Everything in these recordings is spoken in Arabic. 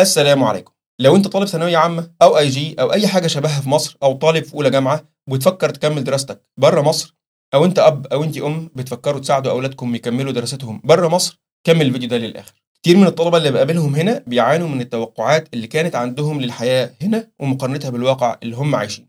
السلام عليكم. لو انت طالب ثانوية عامة أو IG أو أي حاجة شبهها في مصر أو طالب في أولى جامعة وبتفكر تكمل دراستك بره مصر أو انت أب أو انت أم بتفكروا تساعدوا أولادكم يكملوا دراستهم بره مصر كمل الفيديو ده للآخر. كتير من الطلبة اللي بقابلهم هنا بيعانوا من التوقعات اللي كانت عندهم للحياة هنا ومقارنتها بالواقع اللي هم عايشين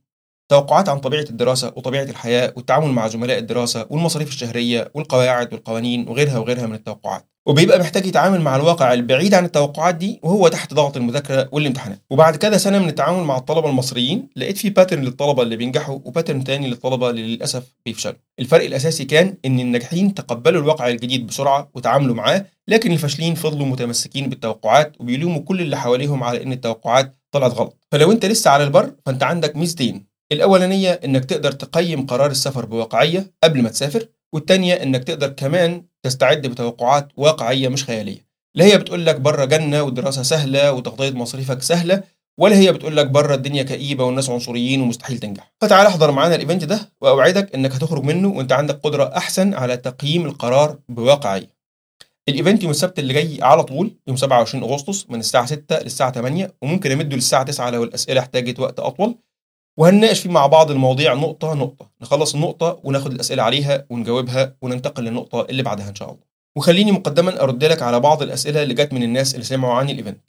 توقعات عن طبيعة الدراسة وطبيعة الحياة والتعامل مع زملاء الدراسة والمصاريف الشهرية والقواعد والقوانين وغيرها وغيرها من التوقعات. وبيبقى محتاج يتعامل مع الواقع البعيد عن التوقعات دي وهو تحت ضغط المذاكرة والامتحانات. وبعد كده سنة من التعامل مع الطلبة المصريين لقيت في pattern للطلبة اللي بينجحوا و pattern تاني للطلبة اللي للأسف بيفشلوا. الفرق الأساسي كان إن الناجحين تقبلوا الواقع الجديد بسرعة وتعاملوا معاه لكن الفاشلين فضلوا متمسكين بالتوقعات وبيلوموا كل اللي حواليهم على إن التوقعات طلعت غلط. فلو أنت لسه على البر فأنت عندك ميزتين. الأولانية إنك تقدر تقيم قرار السفر بواقعية قبل ما تسافر والتانية إنك تقدر كمان تستعد بتوقعات واقعية مش خيالية. لا هي بتقول لك بره جنة والدراسه سهلة وتغطية مصاريفك سهلة ولا هي بتقول لك بره الدنيا كئيبة والناس عنصريين ومستحيل تنجح. فتعال احضر معانا ال event ده وأوعدك إنك هتخرج منه وأنت عندك قدرة أحسن على تقييم القرار بواقعيه ال event يوم السبت اللي جاي على طول يوم 27 أغسطس من الساعة 6 للساعة 8 وممكن امده للساعة 9 لو الأسئلة احتاجت وقت أطول. وهنناقش فيه مع بعض المواضيع نقطة نقطة. نخلص النقطة وناخد الأسئلة عليها ونجاوبها وننتقل للنقطة اللي بعدها إن شاء الله. وخليني مقدما أرد لك على بعض الأسئلة اللي جت من الناس اللي سمعوا عن ال event.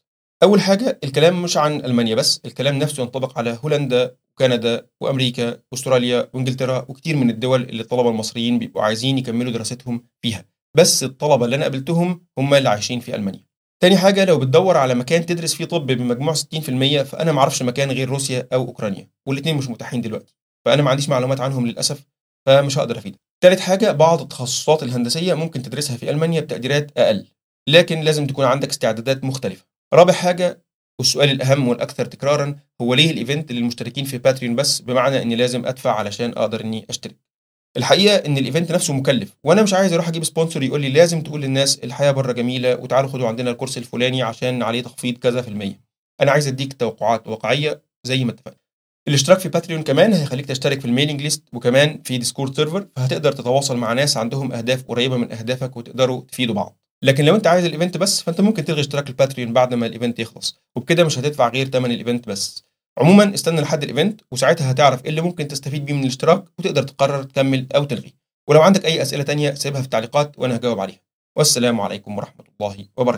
أول حاجة الكلام مش عن ألمانيا بس الكلام نفسه ينطبق على هولندا وكندا وأمريكا وأستراليا وإنجلترا وكتير من الدول اللي الطلبة المصريين بيبقوا عايزين يكملوا دراستهم فيها. بس الطلبة اللي أنا قابلتهم هم اللي عايشين في ألمانيا. تاني حاجة لو بتدور على مكان تدرس فيه طب بمجموع 60% فأنا معرفش مكان غير روسيا أو أوكرانيا والاتنين مش متاحين دلوقتي فأنا ما عنديش معلومات عنهم للأسف فمش هقدر أفيدك. تالت حاجة بعض التخصصات الهندسية ممكن تدرسها في ألمانيا بتقديرات أقل لكن لازم تكون عندك استعدادات مختلفة. رابع حاجة والسؤال الأهم والأكثر تكرارا هو ليه ال event للمشتركين في Patreon بس؟ بمعنى إني لازم أدفع علشان أقدر إني أشترك. الحقيقة إن ال event نفسه مكلف وأنا مش عايز أروح أجيب sponsor يقول لي لازم تقول للناس الحياة بره جميلة وتعالوا خدوا عندنا ال course الفلاني عشان عليه تخفيض كذا في المية. أنا عايز أديك توقعات واقعية زي ما اتفقنا. الاشتراك في Patreon كمان هيخليك تشترك في ال mailing list وكمان في Discord server فهتقدر تتواصل مع ناس عندهم أهداف قريبة من أهدافك وتقدروا تفيدوا بعض. لكن لو أنت عايز ال event بس فأنت ممكن تلغي اشتراك ال Patreon بعد ما ال event يخلص وبكده مش هتدفع غير ثمن ال event بس. عموما استنى لحد الإيفنت وساعتها هتعرف إيه اللي ممكن تستفيد بيه من الاشتراك وتقدر تقرر تكمل أو تلغي ولو عندك أي أسئلة تانية سيبها في التعليقات وأنا هجاوب عليها. والسلام عليكم ورحمة الله وبركاته.